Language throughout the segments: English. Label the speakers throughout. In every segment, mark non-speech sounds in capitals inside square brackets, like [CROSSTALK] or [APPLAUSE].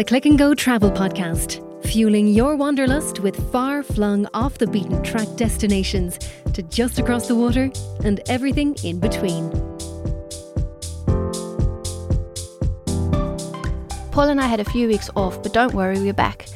Speaker 1: the Click and Go Travel Podcast, fueling your wanderlust with far flung off the beaten track destinations to just across the water and everything in between.
Speaker 2: Paul and I had a few weeks off, but don't worry, we're back.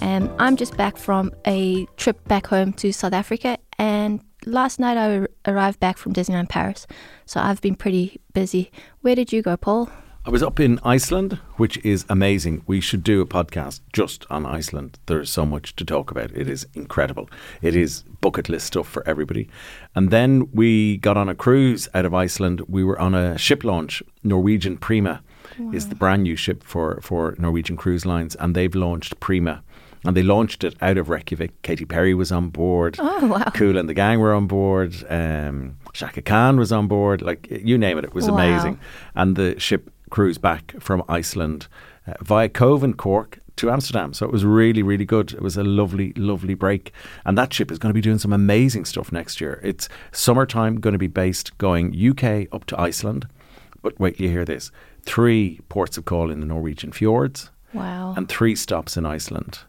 Speaker 2: Um, I'm just back from a trip back home to South Africa, and last night I arrived back from Disneyland Paris, so I've been pretty busy. Where did you go, Paul?
Speaker 3: I was up in Iceland, which is amazing. We should do a podcast just on Iceland. There's so much to talk about. It is incredible. It is bucket list stuff for everybody. And then we got on a cruise out of Iceland. We were on a ship launch, Norwegian Prima. Wow. Is the brand new ship for, for Norwegian Cruise Lines, and they've launched Prima and they launched it out of Reykjavik. Katy Perry was on board.
Speaker 2: Oh wow!
Speaker 3: Kool and the gang were on board. Um, Chaka Khan was on board. Like you name it, it was wow. amazing. And the ship cruised back from Iceland uh, via Cobh and Cork to Amsterdam. So it was really, really good. It was a lovely, lovely break. And that ship is going to be doing some amazing stuff next year. It's summertime, going to be based going UK up to Iceland. But wait you hear this three ports of call in the Norwegian fjords.
Speaker 2: Wow.
Speaker 3: And three stops in Iceland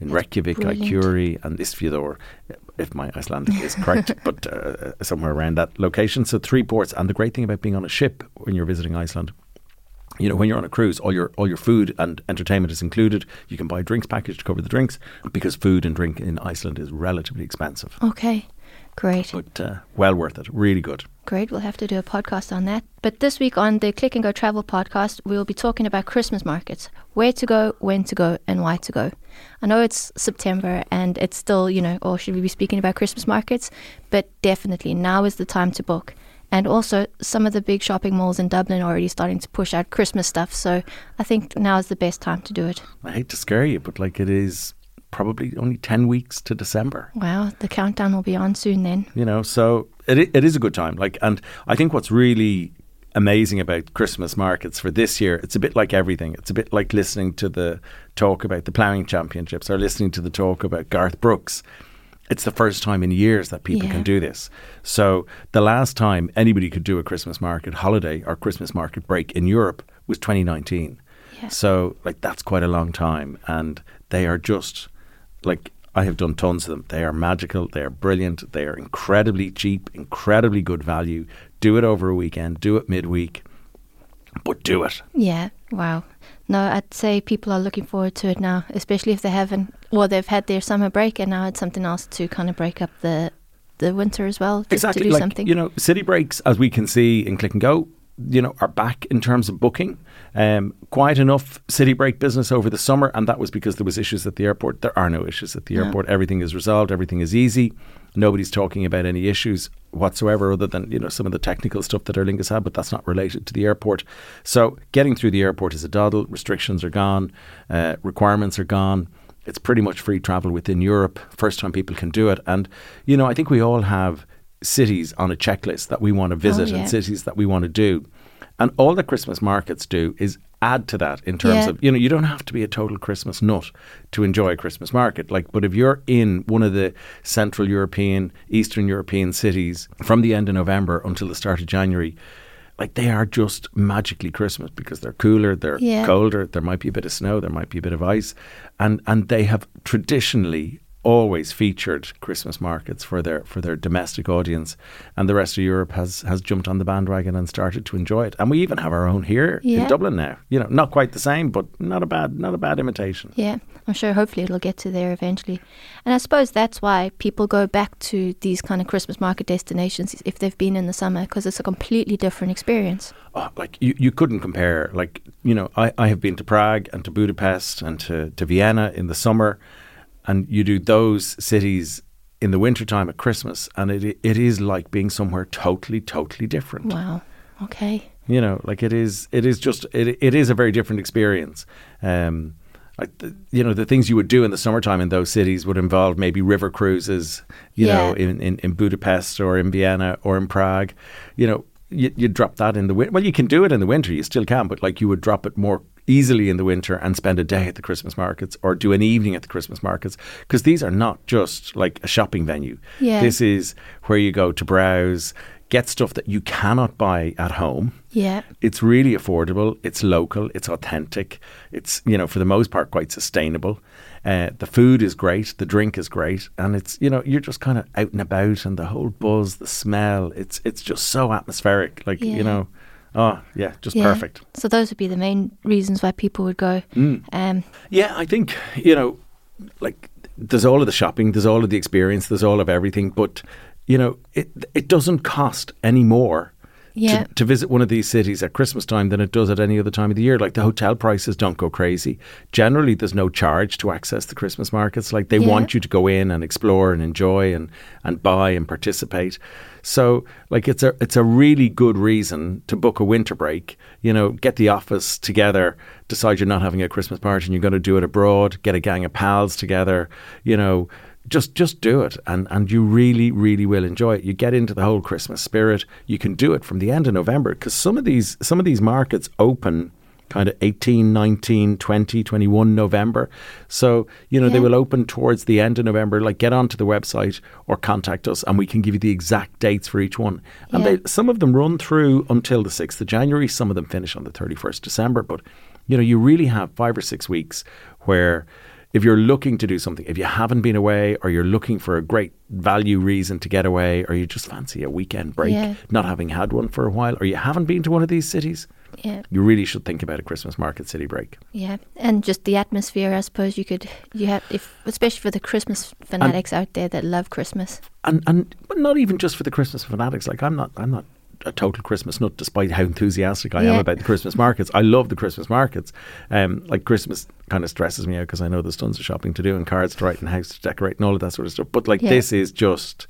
Speaker 3: in Reykjavik, Akureyri, and Isfjordur, if my Icelandic is correct, [LAUGHS] but uh, somewhere around that location. So three ports. And the great thing about being on a ship when you're visiting Iceland you know, when you're on a cruise, all your all your food and entertainment is included. You can buy a drinks package to cover the drinks because food and drink in Iceland is relatively expensive.
Speaker 2: Okay, great.
Speaker 3: But uh, well worth it. Really good.
Speaker 2: Great. We'll have to do a podcast on that. But this week on the Click and Go Travel podcast, we'll be talking about Christmas markets where to go, when to go, and why to go. I know it's September and it's still, you know, or should we be speaking about Christmas markets? But definitely now is the time to book. And also, some of the big shopping malls in Dublin are already starting to push out Christmas stuff. So I think now is the best time to do it.
Speaker 3: I hate to scare you, but like it is probably only 10 weeks to December.
Speaker 2: Wow, the countdown will be on soon then.
Speaker 3: You know, so it, it is a good time. Like, and I think what's really amazing about Christmas markets for this year, it's a bit like everything. It's a bit like listening to the talk about the ploughing championships or listening to the talk about Garth Brooks it's the first time in years that people yeah. can do this. So the last time anybody could do a Christmas market holiday or Christmas market break in Europe was 2019. Yeah. So like that's quite a long time, and they are just like I have done tons of them. They are magical. They are brilliant. They are incredibly cheap, incredibly good value. Do it over a weekend. Do it midweek, but do it.
Speaker 2: Yeah. Wow. No, I'd say people are looking forward to it now, especially if they haven't, well, they've had their summer break and now it's something else to kind of break up the the winter as well.
Speaker 3: exactly,
Speaker 2: to do
Speaker 3: like,
Speaker 2: something.
Speaker 3: You know, city breaks, as we can see in Click and Go, you know, are back in terms of booking. Um, quite enough city break business over the summer, and that was because there was issues at the airport. There are no issues at the airport. Everything is resolved. Everything is easy. Nobody's talking about any issues whatsoever, other than you know some of the technical stuff that Aer Lingus had, but that's not related to the airport. So getting through the airport is a doddle. Restrictions are gone. Uh, requirements are gone. It's pretty much free travel within Europe. First time people can do it, and you know I think we all have cities on a checklist that we want to visit oh, yeah. and cities that we want to do. And all the Christmas markets do is add to that in terms yeah. of you know you don't have to be a total Christmas nut to enjoy a Christmas market. Like, but if you're in one of the Central European, Eastern European cities from the end of November until the start of January, like they are just magically Christmas because they're cooler, they're yeah. colder, there might be a bit of snow, there might be a bit of ice, and and they have traditionally always featured Christmas markets for their for their domestic audience, and the rest of Europe has has jumped on the bandwagon and started to enjoy it. And we even have our own here yeah. in Dublin now. You know, not quite the same, but not a bad not a bad imitation.
Speaker 2: Yeah, I'm sure. Hopefully, it'll get to there eventually. And I suppose that's why people go back to these kind of Christmas market destinations if they've been in the summer because it's a completely different experience.
Speaker 3: Oh, like you, you couldn't compare. Like you know, I, I have been to Prague and to Budapest and to, to Vienna in the summer and you do those cities in the wintertime at Christmas, and it it is like being somewhere totally, totally different.
Speaker 2: Wow. Okay.
Speaker 3: You know, like it is. It is just. It it is a very different experience. Um, like the, you know, the things you would do in the summertime in those cities would involve maybe river cruises. You yeah. know, in, in in Budapest or in Vienna or in Prague. You know, you you drop that in the winter. Well, you can do it in the winter. You still can, but like you would drop it more easily in the winter and spend a day at the Christmas markets or do an evening at the Christmas markets because these are not just like a shopping venue.
Speaker 2: Yeah.
Speaker 3: This is where you go to browse, get stuff that you cannot buy at home.
Speaker 2: Yeah.
Speaker 3: It's really affordable. It's local. It's authentic. It's you know for the most part quite sustainable. Uh, the food is great. The drink is great, and it's you know you're just kind of out and about, and the whole buzz, the smell. It's it's just so atmospheric. Like
Speaker 2: Yeah.
Speaker 3: you know, oh yeah, just
Speaker 2: Yeah.
Speaker 3: perfect.
Speaker 2: So those would be the main reasons why people would go.
Speaker 3: Mm.
Speaker 2: Um,
Speaker 3: Yeah, I think you know, like there's all of the shopping, there's all of the experience, there's all of everything, but you know, it it doesn't cost any more
Speaker 2: yeah.
Speaker 3: to, to visit one of these cities at Christmas time than it does at any other time of the year. Like the hotel prices don't go crazy. Generally, there's no charge to access the Christmas markets. Like they
Speaker 2: Yeah.
Speaker 3: want you to go in and explore and enjoy and and buy and participate. So, like it's a it's a really good reason to book a winter break. You know, get the office together, decide you're not having a Christmas party and you're going to do it abroad. Get a gang of pals together. You know just just do it. And and you really really will enjoy it. You get into the whole christmas spirit. You can do it from the end of november because some of these some of these markets open kind of 18 19 20 21 november. So you know they will open towards the end of november. Like get onto the website or contact us and we can give you the exact dates for each one. And
Speaker 2: Yeah.
Speaker 3: they some of them run through until the 6th of january. Some of them finish on the 31st december. But you know you really have 5 or 6 weeks where if you're looking to do something, if you haven't been away or you're looking for a great value reason to get away or you just fancy a weekend break,
Speaker 2: Yeah.
Speaker 3: not having had one for a while, or you haven't been to one of these cities,
Speaker 2: Yeah.
Speaker 3: you really should think about a Christmas market city break.
Speaker 2: Yeah, and just the atmosphere. I suppose you could you have if especially for the Christmas fanatics out there that love Christmas.
Speaker 3: And and but not even just for the Christmas fanatics. Like I'm not I'm not a total Christmas nut, despite how enthusiastic I am about the Christmas markets. I love the Christmas markets. Um, like Christmas kind of stresses me out because I know there's tons of shopping to do and cards to write and house to decorate and all of that sort of stuff. But like
Speaker 2: Yeah.
Speaker 3: this is just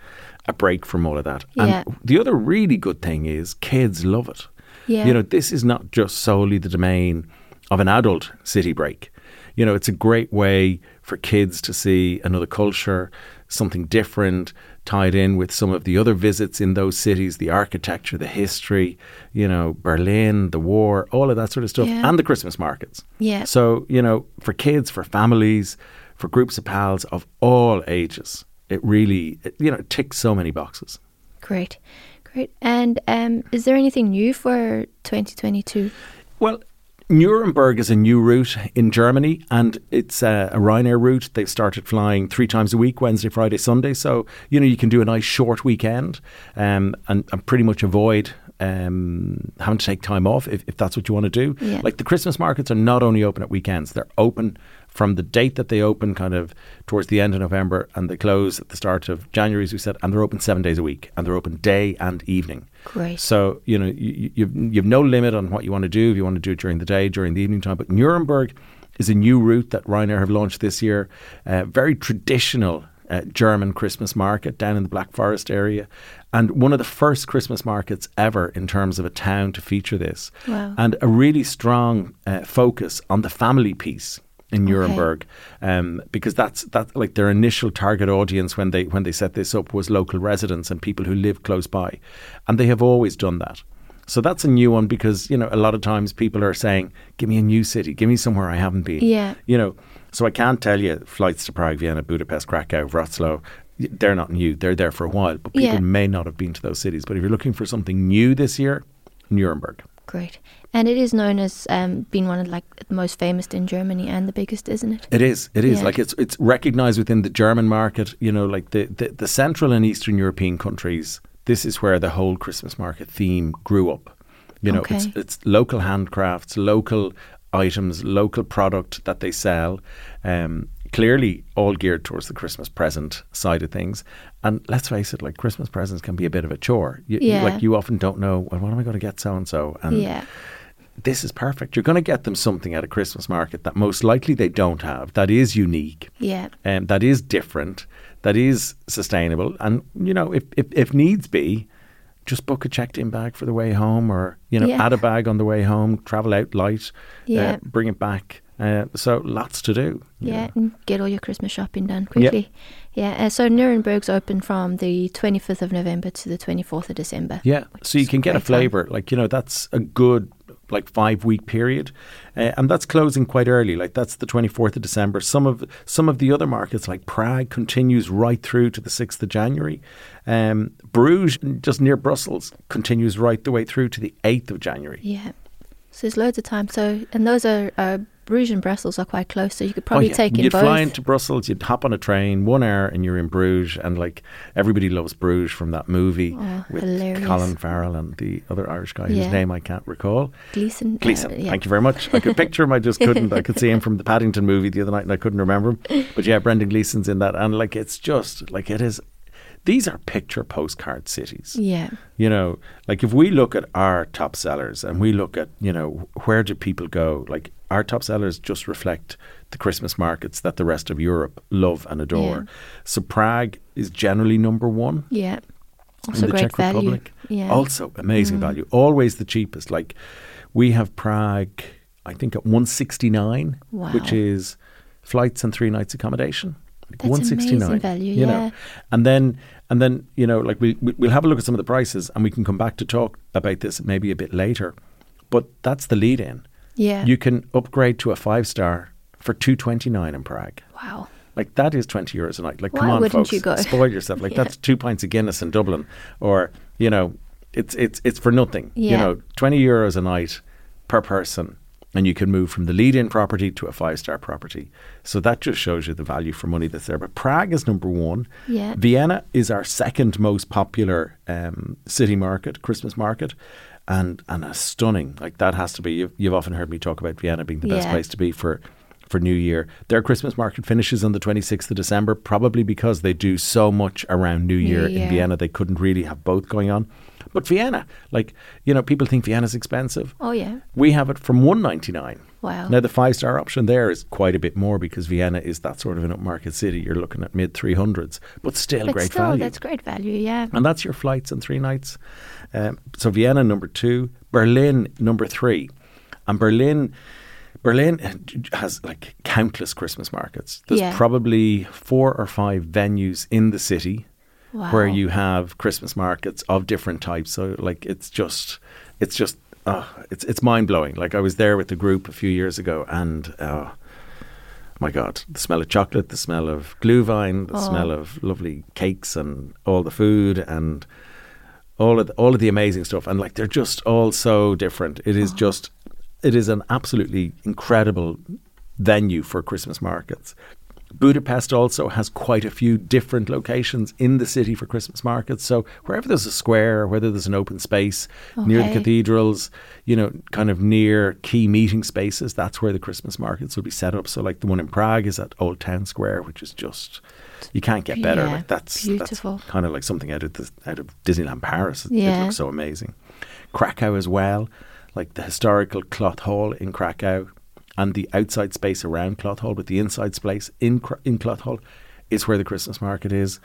Speaker 3: a break from all of that.
Speaker 2: Yeah.
Speaker 3: And the other really good thing is kids love it.
Speaker 2: Yeah.
Speaker 3: You know, this is not just solely the domain of an adult city break. You know, it's a great way for kids to see another culture, something different, tied in with some of the other visits in those cities, the architecture, the history, you know, Berlin, the war, all of that sort of stuff,
Speaker 2: Yeah.
Speaker 3: and the Christmas markets.
Speaker 2: Yeah.
Speaker 3: So, you know, for kids, for families, for groups of pals of all ages, it really, it, you know, ticks so many boxes.
Speaker 2: Great, great. And um, is there anything new for 2022?
Speaker 3: Well, Nuremberg is a new route in Germany, and it's uh, a Ryanair route. They've started flying three times a week Wednesday, Friday, Sunday. So, you know, you can do a nice short weekend um, and, and pretty much avoid um, having to take time off if, if that's what you want to do.
Speaker 2: Yeah.
Speaker 3: Like the Christmas markets are not only open at weekends, they're open from the date that they open, kind of towards the end of November, and they close at the start of January, as we said, and they're open seven days a week, and they're open day and evening.
Speaker 2: Great.
Speaker 3: So you know you, you've you've no limit on what you want to do. If you want to do it during the day, during the evening time, but Nuremberg is a new route that Ryanair have launched this year. Uh, very traditional. Uh, German Christmas market down in the Black Forest area, and one of the first Christmas markets ever in terms of a town to feature this,
Speaker 2: Wow.
Speaker 3: and a really strong uh, focus on the family piece in Nuremberg, um, because that's that like their initial target audience when they when they set this up was local residents and people who live close by, and they have always done that. So that's a new one because you know a lot of times people are saying, "Give me a new city, give me somewhere I haven't been."
Speaker 2: Yeah.
Speaker 3: You know, so I can't tell you flights to Prague, Vienna, Budapest, Krakow, Wroclaw. They're not new. They're there for a while, but people
Speaker 2: Yeah.
Speaker 3: may not have been to those cities. But if you're looking for something new this year, Nuremberg.
Speaker 2: Great. And it is known as um, being one of like the most famous in Germany and the biggest, isn't it?
Speaker 3: It is. It is.
Speaker 2: Yeah.
Speaker 3: Like it's it's recognized within the German market. You know, like the, the the Central and Eastern European countries. This is where the whole Christmas market theme grew up. You know, it's
Speaker 2: Okay.
Speaker 3: it's local handcrafts, local items, local product that they sell. Um, clearly, all geared towards the Christmas present side of things. And let's face it, like Christmas presents can be a bit of a chore. You, you-
Speaker 2: Yeah.
Speaker 3: like you often don't know. Well, what am I going to get so and so? And
Speaker 2: yeah.
Speaker 3: This is perfect. You're going to get them something at a Christmas market that most likely they don't have. That is unique
Speaker 2: Yeah.
Speaker 3: um, that is different, that is sustainable, and you know, if if, if needs be, just book a checked-in bag for the way home, or you know,
Speaker 2: Yeah.
Speaker 3: add a bag on the way home, travel out light,
Speaker 2: Yeah.
Speaker 3: uh, bring it back. Uh, so lots to do. you
Speaker 2: Yeah, and get all your Christmas shopping done quickly. Yeah, uh, so Nuremberg's open from the 25th of November to the 24th of December.
Speaker 3: yeah. So you can get a flavour, like you know, that's a good like five week period, uh, and that's closing quite early. Like that's the twenty fourth of December. Some of some of the other markets like Prague continues right through to the sixth of January. Um, Bruges, just near Brussels, continues right the way through to the eighth of January.
Speaker 2: Yeah. So there's loads of time. So and those are uh, Bruges and Brussels are quite close, so you could probably
Speaker 3: oh, yeah.
Speaker 2: take in
Speaker 3: you'd
Speaker 2: both.
Speaker 3: fly into Brussels, you'd hop on a train, one hour, and you're in Bruges. And like everybody loves Bruges from that movie
Speaker 2: Oh,
Speaker 3: with
Speaker 2: hilarious.
Speaker 3: Colin Farrell and the other Irish guy
Speaker 2: Yeah.
Speaker 3: whose name I can't recall.
Speaker 2: Gleeson. uh, yeah.
Speaker 3: Thank you very much. I could picture him. I just couldn't. I could see him from the Paddington movie the other night, and I couldn't remember him. But yeah, Brendan Gleeson's in that, and like it's just like it is. These are picture postcard cities.
Speaker 2: Yeah.
Speaker 3: You know, like if we look at our top sellers and we look at, you know, where do people go? Like our top sellers just reflect the Christmas markets that the rest of Europe love and adore.
Speaker 2: Yeah.
Speaker 3: So Prague is generally number one
Speaker 2: Yeah.
Speaker 3: in
Speaker 2: Also
Speaker 3: the
Speaker 2: great
Speaker 3: Czech
Speaker 2: value.
Speaker 3: Republic.
Speaker 2: Yeah.
Speaker 3: Also amazing
Speaker 2: Mm.
Speaker 3: value. Always the cheapest. Like we have Prague, I think at 169, which is flights and three nights accommodation. Like
Speaker 2: That's
Speaker 3: 169
Speaker 2: amazing value,
Speaker 3: you
Speaker 2: yeah.
Speaker 3: know and then and then you know like we we'll have a look at some of the prices and we can come back to talk about this maybe a bit later but that's the lead in
Speaker 2: yeah.
Speaker 3: you can upgrade to a five star for 229 in prague
Speaker 2: wow.
Speaker 3: like that is 20 euros a night like come
Speaker 2: Why
Speaker 3: on
Speaker 2: wouldn't
Speaker 3: folks
Speaker 2: you go? [LAUGHS]
Speaker 3: spoil yourself like
Speaker 2: Yeah.
Speaker 3: that's two pints of guinness in dublin or you know it's it's it's for nothing you know 20 euros a night per person and you can move from the lead in property to a five star property so that just shows you the value for money that's there but prague is number one
Speaker 2: Yeah.
Speaker 3: vienna is our second most popular um, city market christmas market and and a stunning like that has to be you've, you've often heard me talk about vienna being the best place to be for for New Year. Their Christmas market finishes on the 26th of December, probably because they do so much around New Year in
Speaker 2: Year.
Speaker 3: Vienna. They couldn't really have both going on. But Vienna, like, you know, people think Vienna's expensive.
Speaker 2: Oh yeah.
Speaker 3: We have it from 199.
Speaker 2: Wow.
Speaker 3: Now the five star option there is quite a bit more because Vienna is that sort of an upmarket city. You're looking at mid 300s, but still
Speaker 2: but
Speaker 3: great
Speaker 2: still,
Speaker 3: value.
Speaker 2: that's great value. Yeah.
Speaker 3: And that's your flights and three nights. Um, so Vienna number two, Berlin number three, and Berlin. Berlin has like countless Christmas markets. There's
Speaker 2: Yeah.
Speaker 3: probably four or five venues in the city where you have Christmas markets of different types. So like it's just it's just uh, it's it's mind blowing. Like I was there with the group a few years ago and uh, my God, the smell of chocolate, the smell of glühwein, the
Speaker 2: Oh.
Speaker 3: smell of lovely cakes and all the food and all of the, all of the amazing stuff. And like they're just all so different. It is Oh. just it is an absolutely incredible venue for Christmas markets. Budapest also has quite a few different locations in the city for Christmas markets. So wherever there's a square, whether there's an open space near the cathedrals, you know, kind of near key meeting spaces, that's where the Christmas markets will be set up. So like the one in Prague is at Old Town Square, which is just you can't get better.
Speaker 2: Yeah,
Speaker 3: like that's
Speaker 2: beautiful.
Speaker 3: that's kind of like something out of the, out of Disneyland Paris. It, it
Speaker 2: Yeah.
Speaker 3: looks so amazing. Krakow as well, like the historical Cloth Hall in Krakow and the outside space around Cloth Hall, but the inside space in in Cloth Hall is where the Christmas market is.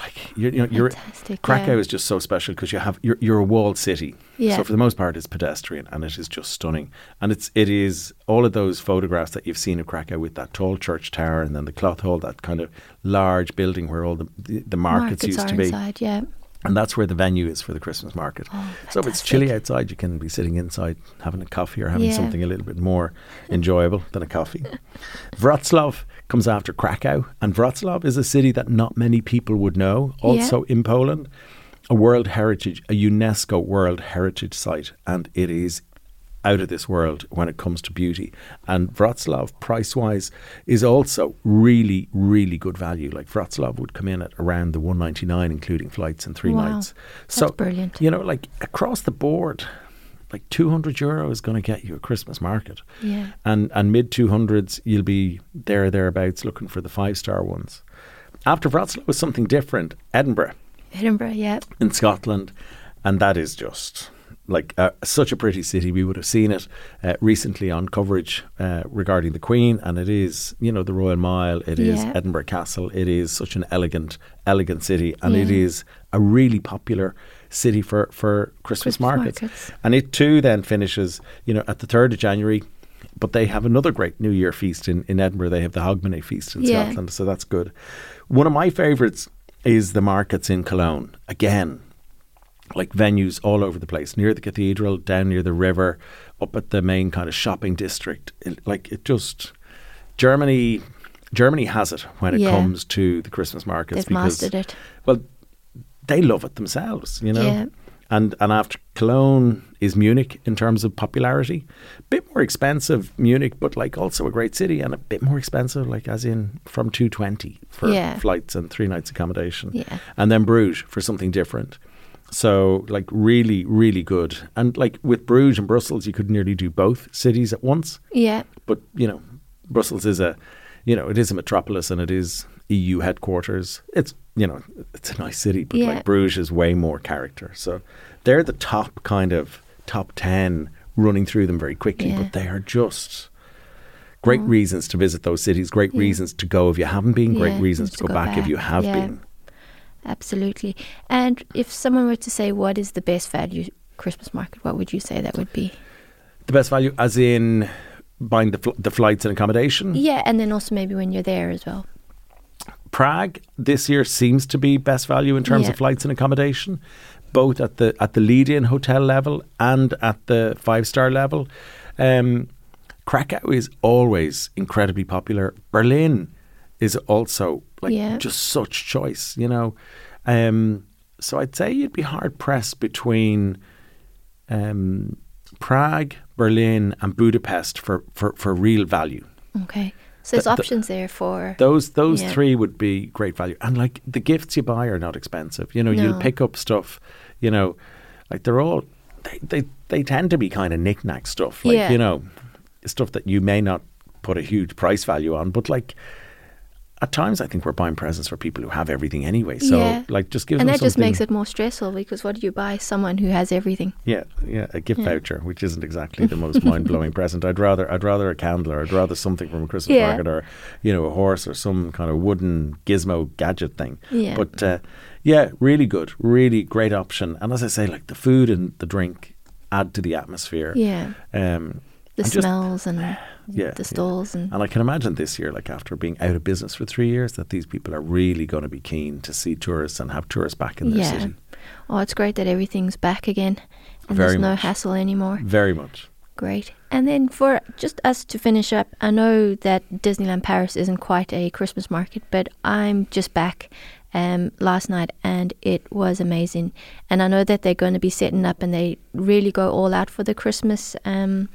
Speaker 3: Like you're, you know, you're Krakow
Speaker 2: yeah.
Speaker 3: is just so special because you have you're, you're a walled city.
Speaker 2: Yeah.
Speaker 3: So for the most part, it's pedestrian and it is just stunning. And it's it is all of those photographs that you've seen of Krakow with that tall church tower and then the Cloth Hall, that kind of large building where all the the, the markets, used
Speaker 2: are
Speaker 3: to be.
Speaker 2: inside. Yeah.
Speaker 3: And that's where the venue is for the Christmas market.
Speaker 2: Oh,
Speaker 3: so if it's chilly outside, you can be sitting inside having a coffee or having
Speaker 2: Yeah.
Speaker 3: something a little bit more enjoyable than a coffee. [LAUGHS] Wroclaw comes after Krakow, and Wroclaw is a city that not many people would know,
Speaker 2: Yeah.
Speaker 3: also in Poland. A World Heritage, a UNESCO World Heritage site, and it is out of this world when it comes to beauty. And Wroclaw, price wise, is also really, really good value. Like Wroclaw would come in at around the 199, including flights and three
Speaker 2: Wow.
Speaker 3: nights.
Speaker 2: That's brilliant.
Speaker 3: You know, like across the board, like 200 euro is going to get you a Christmas market.
Speaker 2: Yeah.
Speaker 3: And, and mid 200s, you'll be there thereabouts looking for the five star ones. After Wroclaw was something different, Edinburgh
Speaker 2: Edinburgh. Yeah.
Speaker 3: in Scotland, and that is just like uh, such a pretty city. We would have seen it uh, recently on coverage uh, regarding the Queen, and it is you know the Royal Mile. It is
Speaker 2: Yeah.
Speaker 3: Edinburgh Castle. It is such an elegant, elegant city, and it
Speaker 2: Yeah.
Speaker 3: is a really popular city for for Christmas,
Speaker 2: Christmas
Speaker 3: markets.
Speaker 2: markets.
Speaker 3: And it too then finishes you know at the third of January. But they have another great New Year feast in, in Edinburgh. They have the Hogmanay feast in
Speaker 2: Yeah.
Speaker 3: Scotland, so that's good. One of my favourites is the markets in Cologne. Again, like venues all over the place, near the cathedral, down near the river, up at the main kind of shopping district. It, like it just Germany. Germany has it when it
Speaker 2: Yeah.
Speaker 3: comes to the Christmas markets
Speaker 2: They've
Speaker 3: because
Speaker 2: mastered it.
Speaker 3: well, they love it themselves, you know.
Speaker 2: Yeah.
Speaker 3: And and after Cologne is Munich in terms of popularity, A bit more expensive Munich, but like also a great city and a bit more expensive, like as in from two twenty for
Speaker 2: Yeah.
Speaker 3: flights and three nights accommodation,
Speaker 2: Yeah.
Speaker 3: and then Bruges for something different. So like really really good, and like with Bruges and Brussels, you could nearly do both cities at once
Speaker 2: Yeah.
Speaker 3: but you know, Brussels is a, you know, it is a metropolis and it is EU headquarters. It's you know, it's a nice city, but
Speaker 2: Yeah.
Speaker 3: like Bruges is way more character. So they're the top kind of top ten running through them very quickly,
Speaker 2: Yeah.
Speaker 3: but they are just great
Speaker 2: Mm.
Speaker 3: reasons to visit those cities. Great
Speaker 2: Yeah.
Speaker 3: reasons to go if you haven't been. Great reasons
Speaker 2: to
Speaker 3: go,
Speaker 2: go
Speaker 3: back, if you have been.
Speaker 2: Absolutely. And if someone were to say what is the best value Christmas market, what would you say that would be?
Speaker 3: The best value, as in buying the fl- the flights and accommodation.
Speaker 2: Yeah, and then also maybe when you're there as well.
Speaker 3: Prague this year seems to be best value in terms
Speaker 2: Yeah.
Speaker 3: of flights and accommodation, both at the at the lead-in hotel level and at the five-star level. Um, Krakow is always incredibly popular. Berlin is also like
Speaker 2: Yeah.
Speaker 3: just such choice, you know. Um, so I'd say you'd be hard pressed between um, Prague, Berlin, and Budapest for, for, for real value.
Speaker 2: Okay. So there's
Speaker 3: The- the-
Speaker 2: options there for
Speaker 3: Those those
Speaker 2: Yeah.
Speaker 3: three would be great value, and like the gifts you buy are not expensive. You know,
Speaker 2: No.
Speaker 3: you'll pick up stuff. You know, like they're all they they, they tend to be kind of knick-knack stuff. Like
Speaker 2: Yeah.
Speaker 3: you know, stuff that you may not put a huge price value on, but like. At times, I think we're buying presents for people who have everything anyway. So,
Speaker 2: Yeah.
Speaker 3: like, just give
Speaker 2: and
Speaker 3: them And
Speaker 2: that just makes it more stressful because what do you buy someone who has everything?
Speaker 3: Yeah, yeah, a gift
Speaker 2: Yeah.
Speaker 3: voucher, which isn't exactly the most mind-blowing [LAUGHS] present. I'd rather, I'd rather a candle, or I'd rather something from a Christmas
Speaker 2: Yeah.
Speaker 3: market, or you know, a horse, or some kind of wooden gizmo gadget thing.
Speaker 2: Yeah.
Speaker 3: But uh, yeah, really good, really great option. And as I say, like the food and the drink add to the atmosphere.
Speaker 2: Yeah.
Speaker 3: Um,
Speaker 2: The
Speaker 3: and just-
Speaker 2: smells and [SIGHS]
Speaker 3: yeah,
Speaker 2: the
Speaker 3: yeah.
Speaker 2: stalls and
Speaker 3: And I can imagine this year, like after being out of business for three years, that these people are really going to be keen to see tourists and have tourists back in their
Speaker 2: yeah.
Speaker 3: city.
Speaker 2: Oh, it's great that everything's back again and
Speaker 3: Very
Speaker 2: there's no
Speaker 3: much.
Speaker 2: hassle anymore.
Speaker 3: Very much.
Speaker 2: Great. And then for just us to finish up, I know that Disneyland Paris isn't quite a Christmas market, but I'm just back um, last night and it was amazing. And I know that they're going to be setting up and they really go all out for the Christmas um,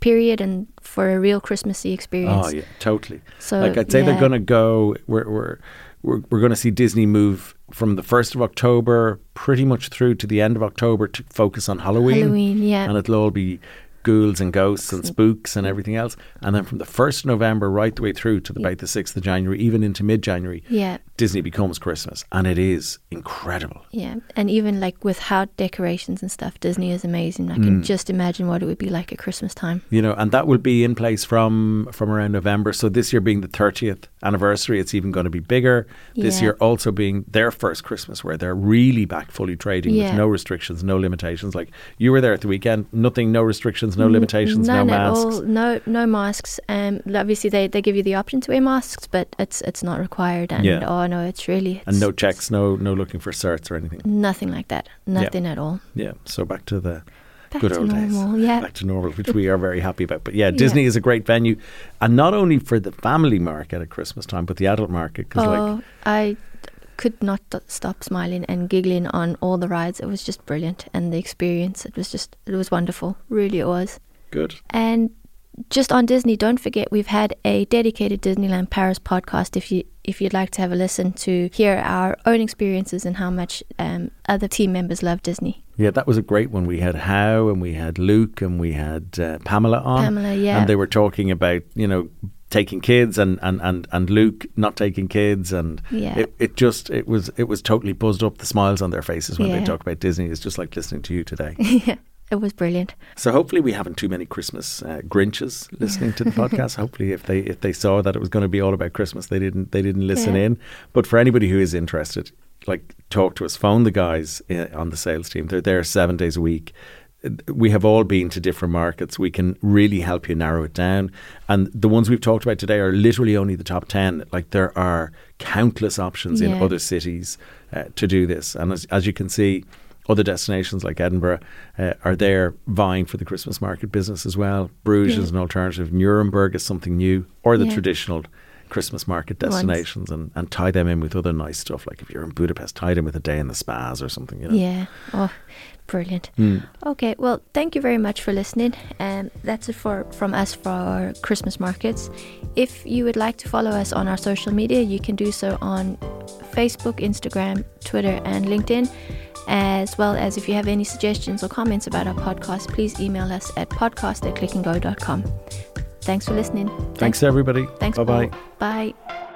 Speaker 2: period and for a real Christmassy oh, experience.
Speaker 3: Oh yeah, totally.
Speaker 2: So
Speaker 3: like I'd say they're going to go. We're we're we're, we're going to see Disney move from the first of October pretty much through to the end of October to focus on Halloween,
Speaker 2: Halloween, yeah.
Speaker 3: and it'll all be ghouls and ghosts and spooks and everything else. And then from the first of November right the way through to the, about the sixth of January, even into mid January,
Speaker 2: yeah.
Speaker 3: Disney becomes Christmas, and it is incredible.
Speaker 2: Yeah, and even like with how decorations and stuff, Disney is amazing. I
Speaker 3: Mm.
Speaker 2: can just imagine what it would be like at Christmas time.
Speaker 3: You know, and that will be in place from from around November. So this year being the thirtieth anniversary, it's even going to be bigger. This
Speaker 2: Yeah.
Speaker 3: year also being their first Christmas where they're really back fully trading
Speaker 2: Yeah.
Speaker 3: with no restrictions, no limitations. Like you were there at the weekend, nothing, no restrictions, no
Speaker 2: N-
Speaker 3: limitations, no
Speaker 2: none at
Speaker 3: masks.
Speaker 2: all. No, no masks. Um, obviously they, they give you the option to wear masks, but it's it's not required. And
Speaker 3: Yeah.
Speaker 2: oh no, it's really
Speaker 3: And no checks, no no looking for certs or anything.
Speaker 2: nothing like that. Nothing at all.
Speaker 3: Yeah. So back to the
Speaker 2: Back
Speaker 3: good old
Speaker 2: normal.
Speaker 3: days.
Speaker 2: Yeah,
Speaker 3: Back to normal, which we are very happy about. But yeah,
Speaker 2: Yeah.
Speaker 3: Disney is a great venue, and not only for the family market at Christmas time, but the adult market. Like
Speaker 2: oh, I could not stop smiling and giggling on all the rides. It was just brilliant, and the experience. It was just it was wonderful. Really, it was.
Speaker 3: good.
Speaker 2: And just on Disney, don't forget we've had a dedicated Disneyland Paris podcast. If you if you'd like to have a listen to hear our own experiences and how much um, other team members love Disney.
Speaker 3: Yeah, that was a great one. We had Howe and we had Luke and we had uh, Pamela on.
Speaker 2: Pamela, yeah.
Speaker 3: And they were talking about, you know, taking kids and, and, and, and Luke not taking kids and
Speaker 2: Yeah.
Speaker 3: it, it just it was it was totally buzzed up the smiles on their faces when they
Speaker 2: Yeah.
Speaker 3: talk about Disney. It's just like listening to you today. [LAUGHS]
Speaker 2: yeah, it was brilliant.
Speaker 3: so hopefully we haven't too many Christmas uh, Grinches listening to the [LAUGHS] podcast. Hopefully if they if they saw that it was going to be all about Christmas they didn't they didn't listen
Speaker 2: Yeah.
Speaker 3: in. But for anybody who is interested, like talk to us, phone the guys uh, on the sales team. They're there 7 days a week. We have all been to different markets. We can really help you narrow it down. And the ones we've talked about today are literally only the top 10. Like there are countless options in other cities uh, to do this. And as, as you can see, other destinations like Edinburgh uh, are there vying for the Christmas market business as well. Bruges
Speaker 2: Yeah.
Speaker 3: is an alternative. Nuremberg is something new, or the
Speaker 2: Yeah.
Speaker 3: traditional Christmas market destinations, and, and tie them in with other nice stuff. Like if you're in Budapest, tie them with a day in the spas or something. You know.
Speaker 2: Yeah. Oh, brilliant.
Speaker 3: Mm.
Speaker 2: Okay, well, thank you very much for listening. And that's it for from us for our Christmas markets. If you would like to follow us on our social media, you can do so on Facebook, Instagram, Twitter, and LinkedIn. As well as if you have any suggestions or comments about our podcast, please email us at podcast at clickandgo.com. Thanks for listening.
Speaker 3: Thanks, everybody.
Speaker 2: Thanks.
Speaker 3: Bye bye.
Speaker 2: Paul. Bye.